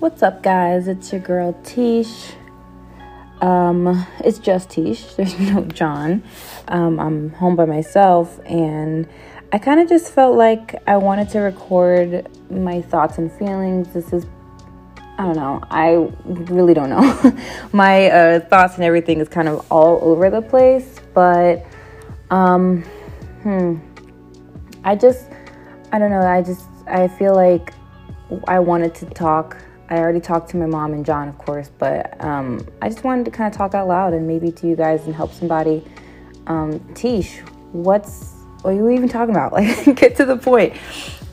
What's up, guys? It's your girl Tish. Um, it's just Tish. There's no John. Um, I'm home by myself, and I kind of just felt like I wanted to record my thoughts and feelings. This is, I don't know. I really don't know. my uh, thoughts and everything is kind of all over the place, but um, hmm. I just, I don't know. I just, I feel like I wanted to talk I already talked to my mom and John, of course, but um, I just wanted to kind of talk out loud and maybe to you guys and help somebody. Um, Tish, what's what are you even talking about? Like, get to the point.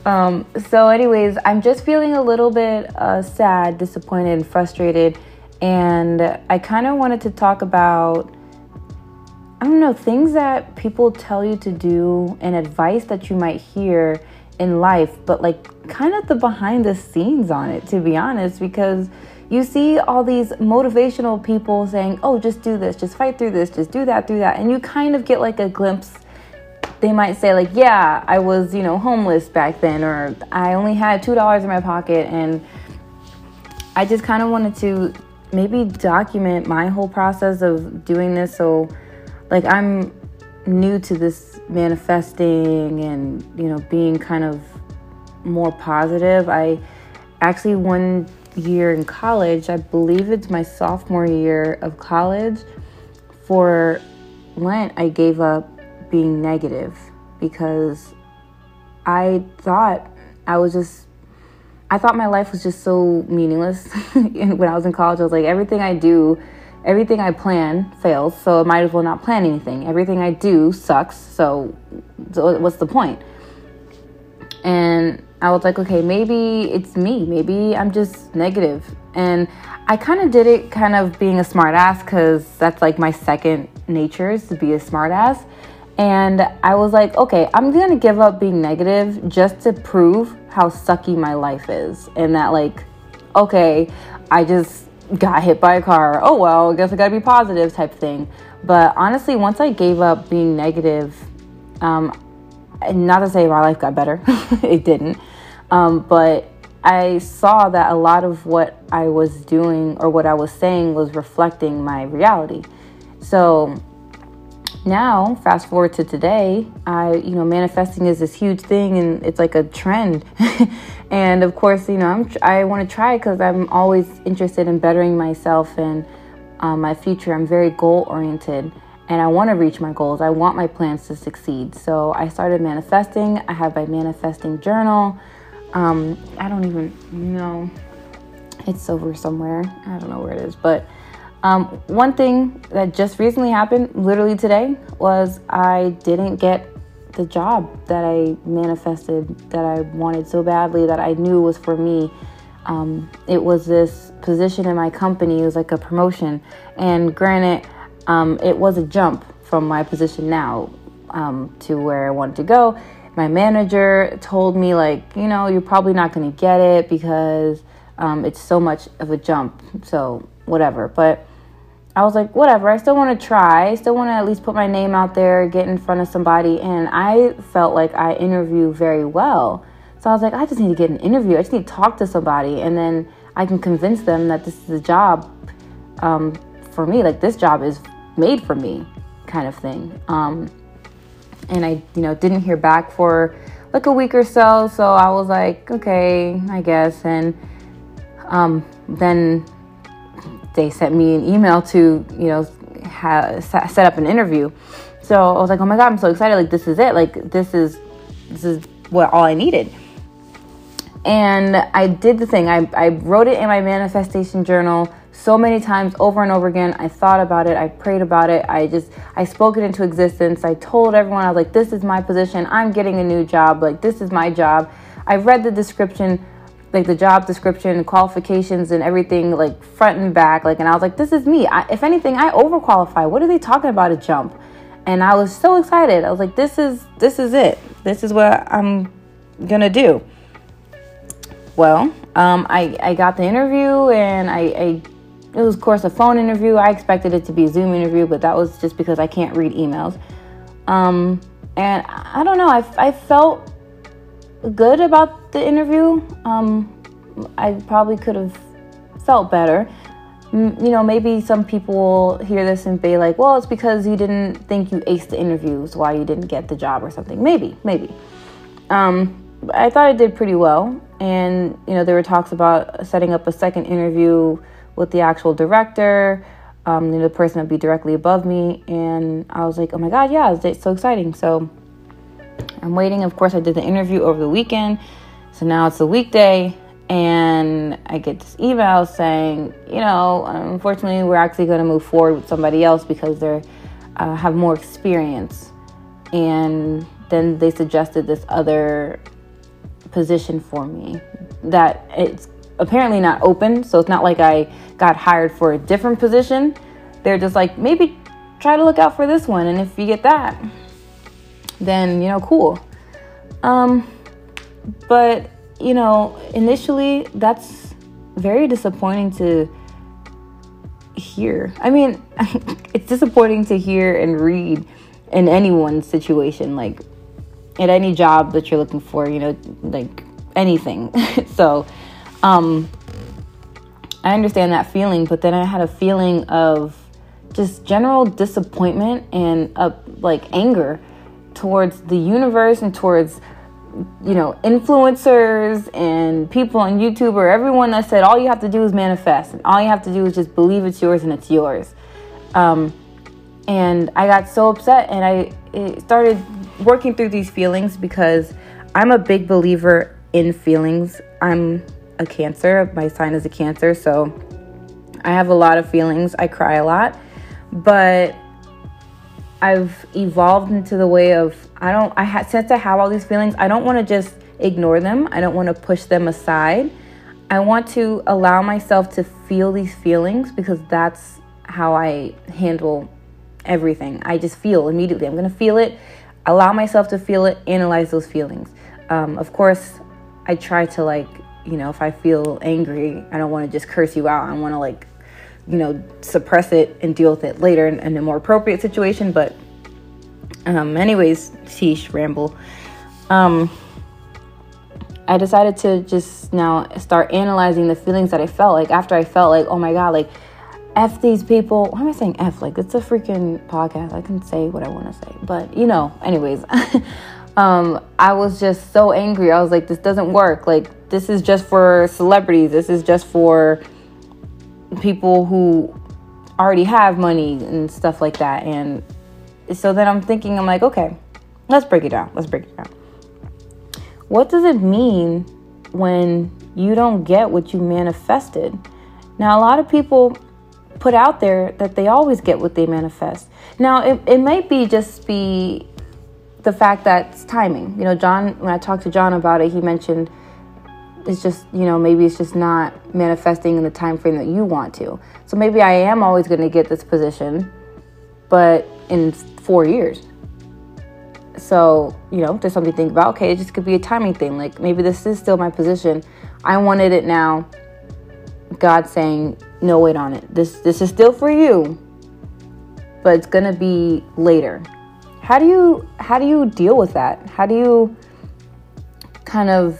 Um, so, anyways, I'm just feeling a little bit uh, sad, disappointed, and frustrated, and I kind of wanted to talk about. I don't know, things that people tell you to do and advice that you might hear in life, but like kind of the behind the scenes on it, to be honest, because you see all these motivational people saying, oh, just do this, just fight through this, just do that, do that. And you kind of get like a glimpse. They might say, like, yeah, I was, you know, homeless back then, or I only had $2 in my pocket. And I just kind of wanted to maybe document my whole process of doing this. So, like, I'm new to this manifesting and you know being kind of more positive i actually one year in college i believe it's my sophomore year of college for lent i gave up being negative because i thought i was just i thought my life was just so meaningless when i was in college i was like everything i do everything I plan fails, so I might as well not plan anything. Everything I do sucks, so, so what's the point? And I was like, okay, maybe it's me. Maybe I'm just negative. And I kind of did it kind of being a smartass because that's like my second nature is to be a smartass. And I was like, okay, I'm gonna give up being negative just to prove how sucky my life is. And that, like, okay, I just got hit by a car. Oh well, I guess I gotta be positive type thing. But honestly, once I gave up being negative, um, not to say my life got better, it didn't. Um, but I saw that a lot of what I was doing or what I was saying was reflecting my reality. So now, fast forward to today, I, you know, manifesting is this huge thing and it's like a trend. and of course, you know, I'm, I want to try because I'm always interested in bettering myself and um, my future. I'm very goal oriented and I want to reach my goals. I want my plans to succeed. So I started manifesting. I have my manifesting journal. Um, I don't even know. It's over somewhere. I don't know where it is, but um, one thing that just recently happened, literally today, was I didn't get the job that I manifested that I wanted so badly that I knew was for me. Um, it was this position in my company, it was like a promotion. And granted, um, it was a jump from my position now um, to where I wanted to go. My manager told me, like, you know, you're probably not going to get it because um, it's so much of a jump. So, whatever. But I was like, whatever, I still want to try. I still want to at least put my name out there, get in front of somebody. And I felt like I interview very well. So I was like, I just need to get an interview. I just need to talk to somebody. And then I can convince them that this is a job um, for me. Like, this job is made for me, kind of thing. Um, and I, you know, didn't hear back for like a week or so. So I was like, okay, I guess. And um, then they sent me an email to, you know, ha- set up an interview. So I was like, oh my God, I'm so excited. Like, this is it. Like, this is, this is what all I needed. And I did the thing. I, I wrote it in my manifestation journal so many times over and over again. I thought about it. I prayed about it. I just, I spoke it into existence. I told everyone, I was like, this is my position. I'm getting a new job. Like, this is my job. I read the description like the job description, qualifications, and everything like front and back. Like, and I was like, this is me. I, if anything, I overqualify. What are they talking about a jump? And I was so excited. I was like, this is this is it. This is what I'm gonna do. Well, um, I I got the interview and I, I it was of course a phone interview. I expected it to be a Zoom interview, but that was just because I can't read emails. Um, and I don't know. I I felt good about the interview. Um, I probably could have felt better. you know, maybe some people hear this and be like, well, it's because you didn't think you aced the interviews, why you didn't get the job or something. Maybe, maybe. Um, I thought I did pretty well. And, you know, there were talks about setting up a second interview with the actual director, um, the person that would be directly above me. And I was like, oh my God, yeah, it's so exciting. So I'm waiting. Of course, I did the interview over the weekend. So now it's a weekday. And I get this email saying, you know, unfortunately, we're actually going to move forward with somebody else because they uh, have more experience. And then they suggested this other position for me that it's apparently not open. So it's not like I got hired for a different position. They're just like, maybe try to look out for this one. And if you get that, then, you know, cool. Um, but, you know, initially that's very disappointing to hear. I mean, it's disappointing to hear and read in anyone's situation, like at any job that you're looking for, you know, like anything. so, um, I understand that feeling, but then I had a feeling of just general disappointment and uh, like anger towards the universe and towards you know influencers and people on YouTube or everyone that said all you have to do is manifest and all you have to do is just believe it's yours and it's yours. Um, and I got so upset and I started working through these feelings because I'm a big believer in feelings. I'm a cancer. My sign is a cancer, so I have a lot of feelings. I cry a lot, but I've evolved into the way of I don't I ha- since I have all these feelings, I don't want to just ignore them. I don't want to push them aside. I want to allow myself to feel these feelings because that's how I handle everything. I just feel immediately. I'm going to feel it, allow myself to feel it, analyze those feelings. Um, of course, I try to like you know, if I feel angry, I don't want to just curse you out. I want to like, you know, suppress it and deal with it later in, in a more appropriate situation. But, um, anyways, sheesh, ramble. Um, I decided to just now start analyzing the feelings that I felt. Like after I felt like, oh my god, like f these people. Why am I saying f? Like it's a freaking podcast. I can say what I want to say. But you know, anyways. um, I was just so angry. I was like, this doesn't work. Like, this is just for celebrities. This is just for people who already have money and stuff like that. And so then I'm thinking, I'm like, okay, let's break it down. Let's break it down. What does it mean when you don't get what you manifested? Now, a lot of people put out there that they always get what they manifest. Now, it, it might be just be the fact that it's timing. You know, John, when I talked to John about it, he mentioned it's just, you know, maybe it's just not manifesting in the time frame that you want to. So maybe I am always going to get this position, but in four years. So, you know, there's something to think about. Okay, it just could be a timing thing. Like maybe this is still my position. I wanted it now. God saying, no, wait on it. This this is still for you, but it's gonna be later how do you how do you deal with that? How do you kind of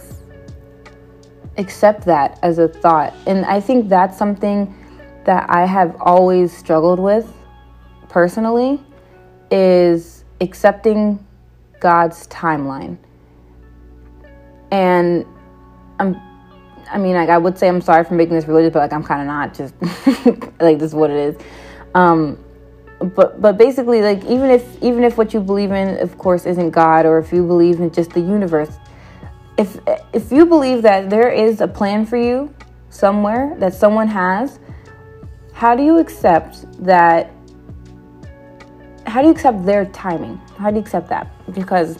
accept that as a thought? And i think that's something that i have always struggled with personally is accepting god's timeline. And i'm i mean like i would say i'm sorry for making this religious but like i'm kind of not just like this is what it is. Um but but basically like even if even if what you believe in of course isn't god or if you believe in just the universe if if you believe that there is a plan for you somewhere that someone has how do you accept that how do you accept their timing? How do you accept that? Because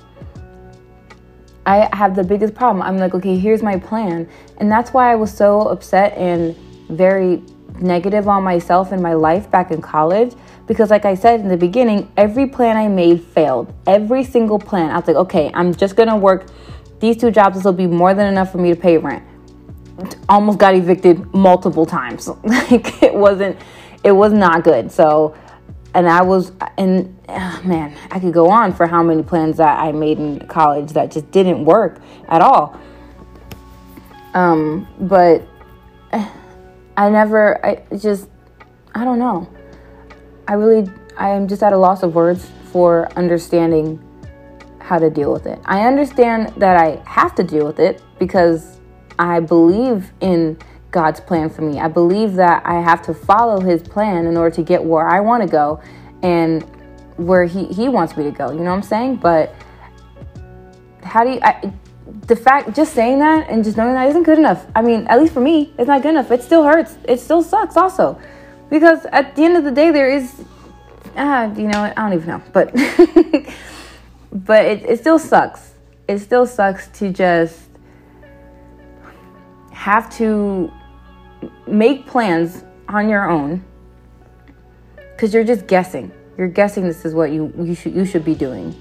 i have the biggest problem. I'm like okay here's my plan. And that's why i was so upset and very negative on myself in my life back in college because, like I said in the beginning, every plan I made failed. Every single plan. I was like, okay, I'm just gonna work these two jobs. This will be more than enough for me to pay rent. Almost got evicted multiple times. like it wasn't, it was not good. So, and I was, and oh man, I could go on for how many plans that I made in college that just didn't work at all. Um, but I never, I just, I don't know. I really, I am just at a loss of words for understanding how to deal with it. I understand that I have to deal with it because I believe in God's plan for me. I believe that I have to follow his plan in order to get where I want to go and where he, he wants me to go. You know what I'm saying? But how do you, I, the fact, just saying that and just knowing that isn't good enough. I mean, at least for me, it's not good enough. It still hurts. It still sucks also. Because at the end of the day, there is, ah, you know, I don't even know. But, but it, it still sucks. It still sucks to just have to make plans on your own because you're just guessing. You're guessing this is what you you should you should be doing,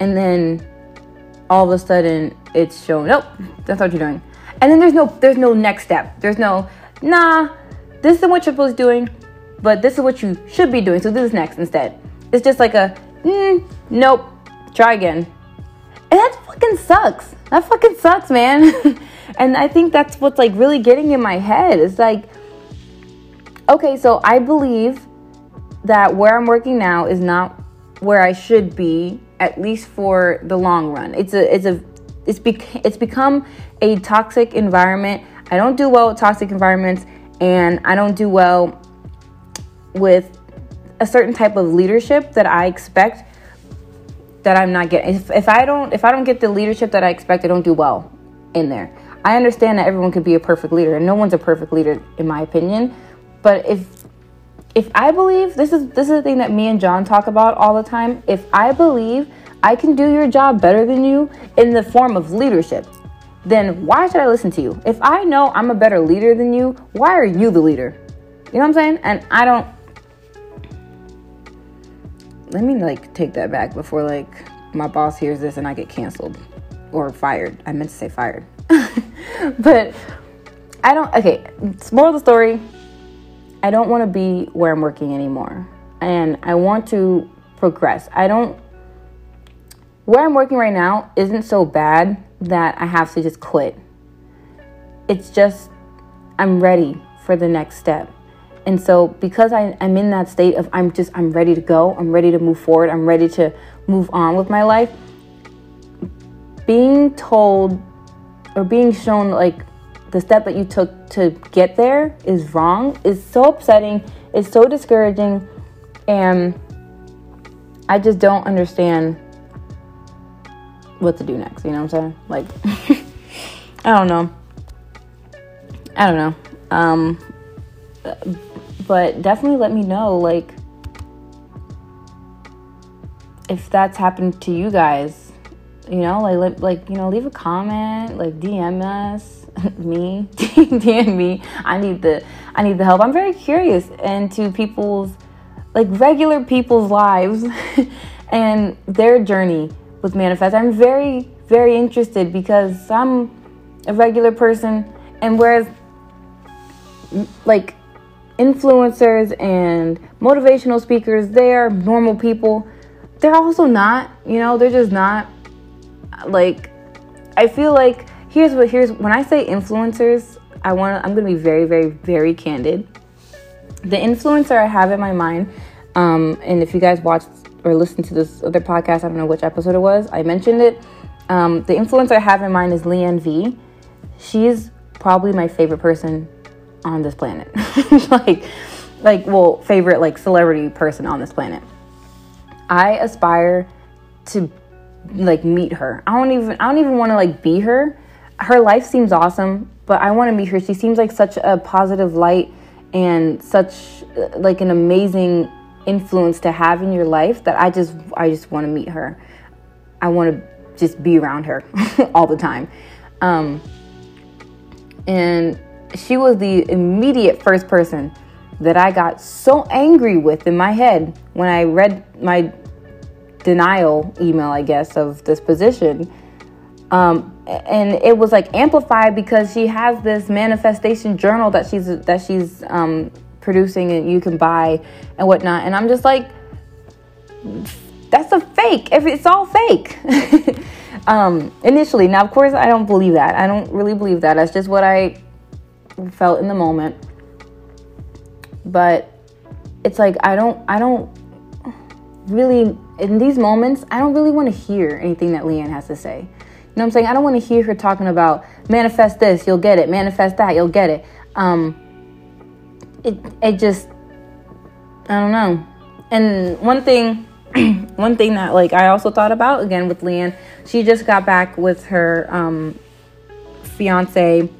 and then all of a sudden it's shown. Nope, that's what you're doing. And then there's no there's no next step. There's no nah. This isn't what to be doing, but this is what you should be doing. So this is next instead. It's just like a mm, nope. Try again. And that fucking sucks. That fucking sucks, man. and I think that's what's like really getting in my head. It's like, okay, so I believe that where I'm working now is not where I should be, at least for the long run. It's a, it's a, it's bec- it's become a toxic environment. I don't do well with toxic environments, and I don't do well with a certain type of leadership that I expect that I'm not getting. If, if I don't if I don't get the leadership that I expect, I don't do well in there. I understand that everyone could be a perfect leader, and no one's a perfect leader in my opinion. But if if I believe this is this is the thing that me and John talk about all the time. If I believe I can do your job better than you in the form of leadership, then why should I listen to you? If I know I'm a better leader than you, why are you the leader? You know what I'm saying? And I don't let me like take that back before like my boss hears this and I get canceled or fired. I meant to say fired. but I don't okay, it's more of the story. I don't want to be where I'm working anymore. And I want to progress. I don't where I'm working right now isn't so bad that I have to just quit. It's just I'm ready for the next step. And so because I, I'm in that state of I'm just I'm ready to go, I'm ready to move forward, I'm ready to move on with my life, being told or being shown like the step that you took to get there is wrong is so upsetting, it's so discouraging, and I just don't understand what to do next. You know what I'm saying? Like, I don't know. I don't know. Um, but definitely let me know, like, if that's happened to you guys. You know, like, like you know, leave a comment, like DM us, me, DM me. I need the, I need the help. I'm very curious into people's, like, regular people's lives, and their journey with manifest. I'm very, very interested because I'm a regular person, and whereas, like influencers and motivational speakers, they are normal people. They're also not, you know, they're just not like I feel like here's what here's when I say influencers, I want I'm going to be very very very candid. The influencer I have in my mind um and if you guys watched or listened to this other podcast, I don't know which episode it was, I mentioned it. Um, the influencer I have in mind is Liane V. She's probably my favorite person on this planet. like, like, well, favorite like celebrity person on this planet. I aspire to like meet her. I don't even I don't even want to like be her. Her life seems awesome, but I want to meet her. She seems like such a positive light and such like an amazing influence to have in your life that I just I just want to meet her. I want to just be around her all the time. Um, and she was the immediate first person that I got so angry with in my head when I read my denial email, I guess, of this position. Um, and it was like amplified because she has this manifestation journal that she's that she's um, producing and you can buy and whatnot. And I'm just like, that's a fake. If it's all fake. um, initially, now of course I don't believe that. I don't really believe that. That's just what I felt in the moment. but it's like I don't I don't really in these moments I don't really want to hear anything that Liane has to say. You know what I'm saying? I don't want to hear her talking about manifest this, you'll get it. Manifest that, you'll get it. Um, it it just I don't know. And one thing, one thing that like I also thought about again with Liane, she just got back with her um, fiance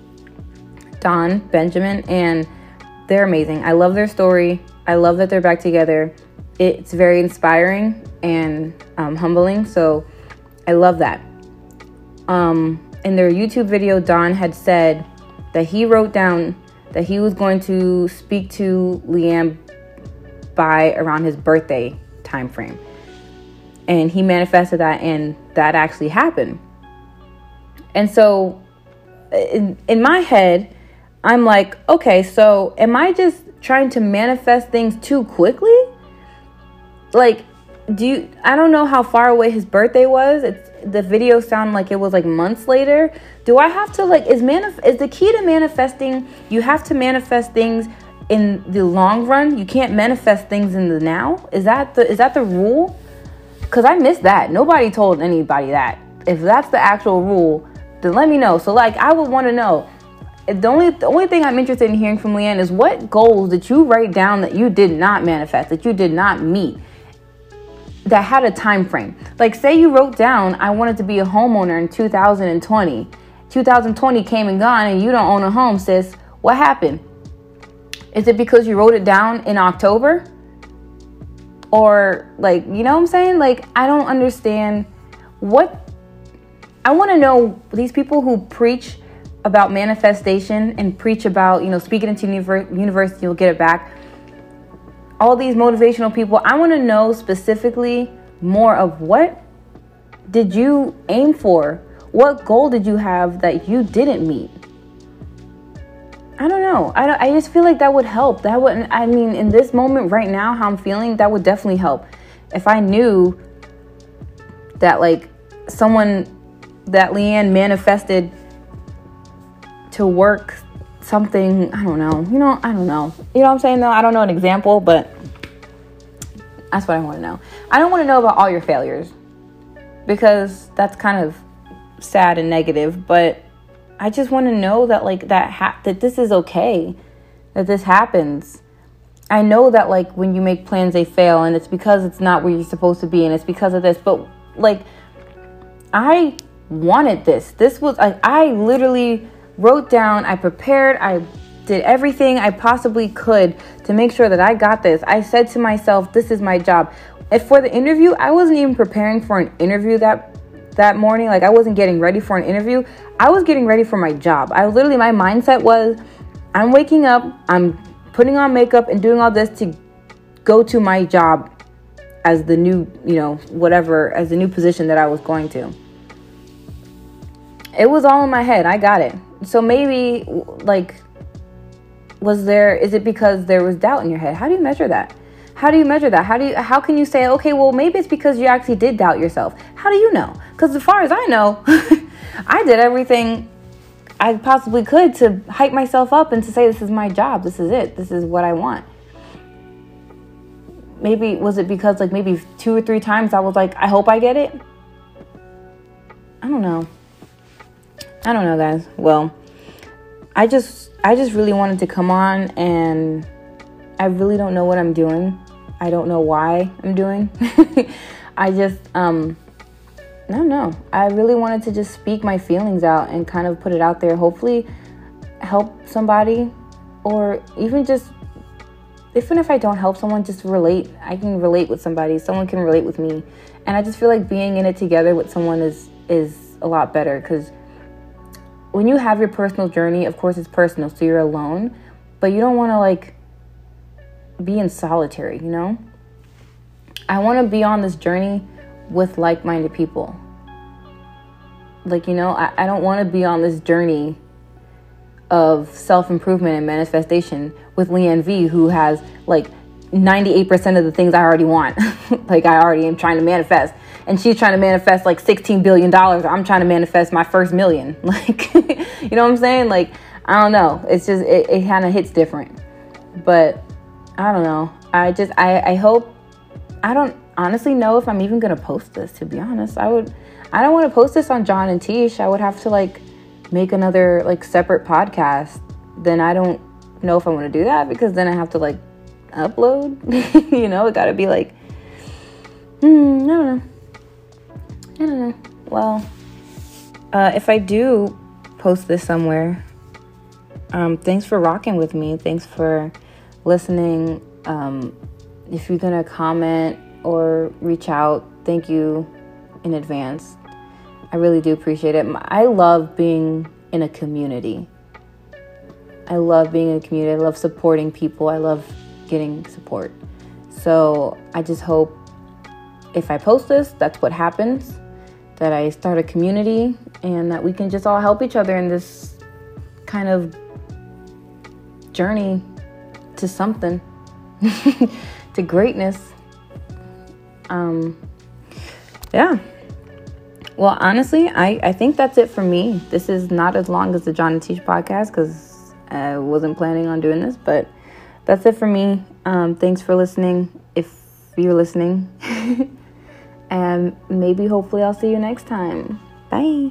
Don Benjamin, and they're amazing. I love their story. I love that they're back together. It's very inspiring and um, humbling. So I love that. Um, in their YouTube video, Don had said that he wrote down that he was going to speak to Liane by around his birthday time frame. And he manifested that and that actually happened. And so in, in my head, I'm like, okay, so am I just trying to manifest things too quickly? Like, do you, I don't know how far away his birthday was. It's the video sound like it was like months later. Do I have to like is manif- is the key to manifesting you have to manifest things in the long run? You can't manifest things in the now? Is that the is that the rule? Cuz I missed that. Nobody told anybody that. If that's the actual rule, then let me know. So like I would want to know the only the only thing I'm interested in hearing from Liane is what goals did you write down that you did not manifest, that you did not meet? That had a time frame. Like say you wrote down I wanted to be a homeowner in 2020. 2020 came and gone and you don't own a home, sis. What happened? Is it because you wrote it down in October? Or like, you know what I'm saying? Like I don't understand what I want to know these people who preach about manifestation and preach about, you know, speaking into university, you'll get it back all these motivational people, I want to know specifically more of what did you aim for? What goal did you have that you didn't meet? I don't know. I, don't, I just feel like that would help. That would, I mean, in this moment right now, how I'm feeling, that would definitely help. If I knew that, like, someone that Liane manifested to work something, I don't know. You know, I don't know. You know what I'm saying though? I don't know an example, but that's what I want to know. I don't want to know about all your failures because that's kind of sad and negative, but I just want to know that like that ha- that this is okay. That this happens. I know that like when you make plans they fail and it's because it's not where you're supposed to be and it's because of this, but like I wanted this. This was like I literally wrote down, I prepared, I did everything I possibly could to make sure that I got this. I said to myself, this is my job. If for the interview, I wasn't even preparing for an interview that that morning. Like I wasn't getting ready for an interview. I was getting ready for my job. I literally my mindset was I'm waking up, I'm putting on makeup and doing all this to go to my job as the new, you know, whatever, as the new position that I was going to. It was all in my head. I got it. So maybe like was there is it because there was doubt in your head? How do you measure that? How do you measure that? How do you how can you say okay well maybe it's because you actually did doubt yourself. How do you know? Because as far as i know i did everything i possibly could to hype myself up and to say this is my job. This is it. This is what i want. Maybe was it because like maybe two or three times i was like i hope i get it? I don't know I don't know, guys. Well, I just I just really wanted to come on and I really don't know what I'm doing. I don't know why I'm doing. I just um don't know. I really wanted to just speak my feelings out and kind of put it out there. Hopefully help somebody or even just even if I don't help someone, just relate. I can relate with somebody. Someone can relate with me. And I just feel like being in it together with someone is is a lot better because when you have your personal journey, of course it's personal, so you're alone, but you don't want to like be in solitary, you know? I want to be on this journey with like minded people. Like, you know, I, I don't want to be on this journey of self improvement and manifestation with Liane V, who has like 98% of the things I already want. like, I already am trying to manifest and she's trying to manifest like 16 billion dollars i'm trying to manifest my first million like you know what i'm saying like i don't know it's just it, it kind of hits different but I don't know. I just I I hope I don't honestly know if I'm even gonna post this. To be honest, I would. I don't want to post this on John and Tish. I would have to like make another like separate podcast. Then I don't know if I want to do that because then I have to like upload. you know, it got to be like. Hmm, I don't know. I don't know. Well, uh, if I do post this somewhere, um, thanks for rocking with me. Thanks for listening. Um, if you're gonna comment or reach out, thank you in advance. I really do appreciate it. I love being in a community. I love being in a community. I love supporting people. I love getting support. So I just hope if I post this, that's what happens. That I start a community and that we can just all help each other in this kind of journey to something, to greatness. Um, yeah. Well, honestly, I, I think that's it for me. This is not as long as the John and Tish podcast because I wasn't planning on doing this, but that's it for me. Um, thanks for listening if you're listening. and maybe, hopefully, I'll see you next time. Bye.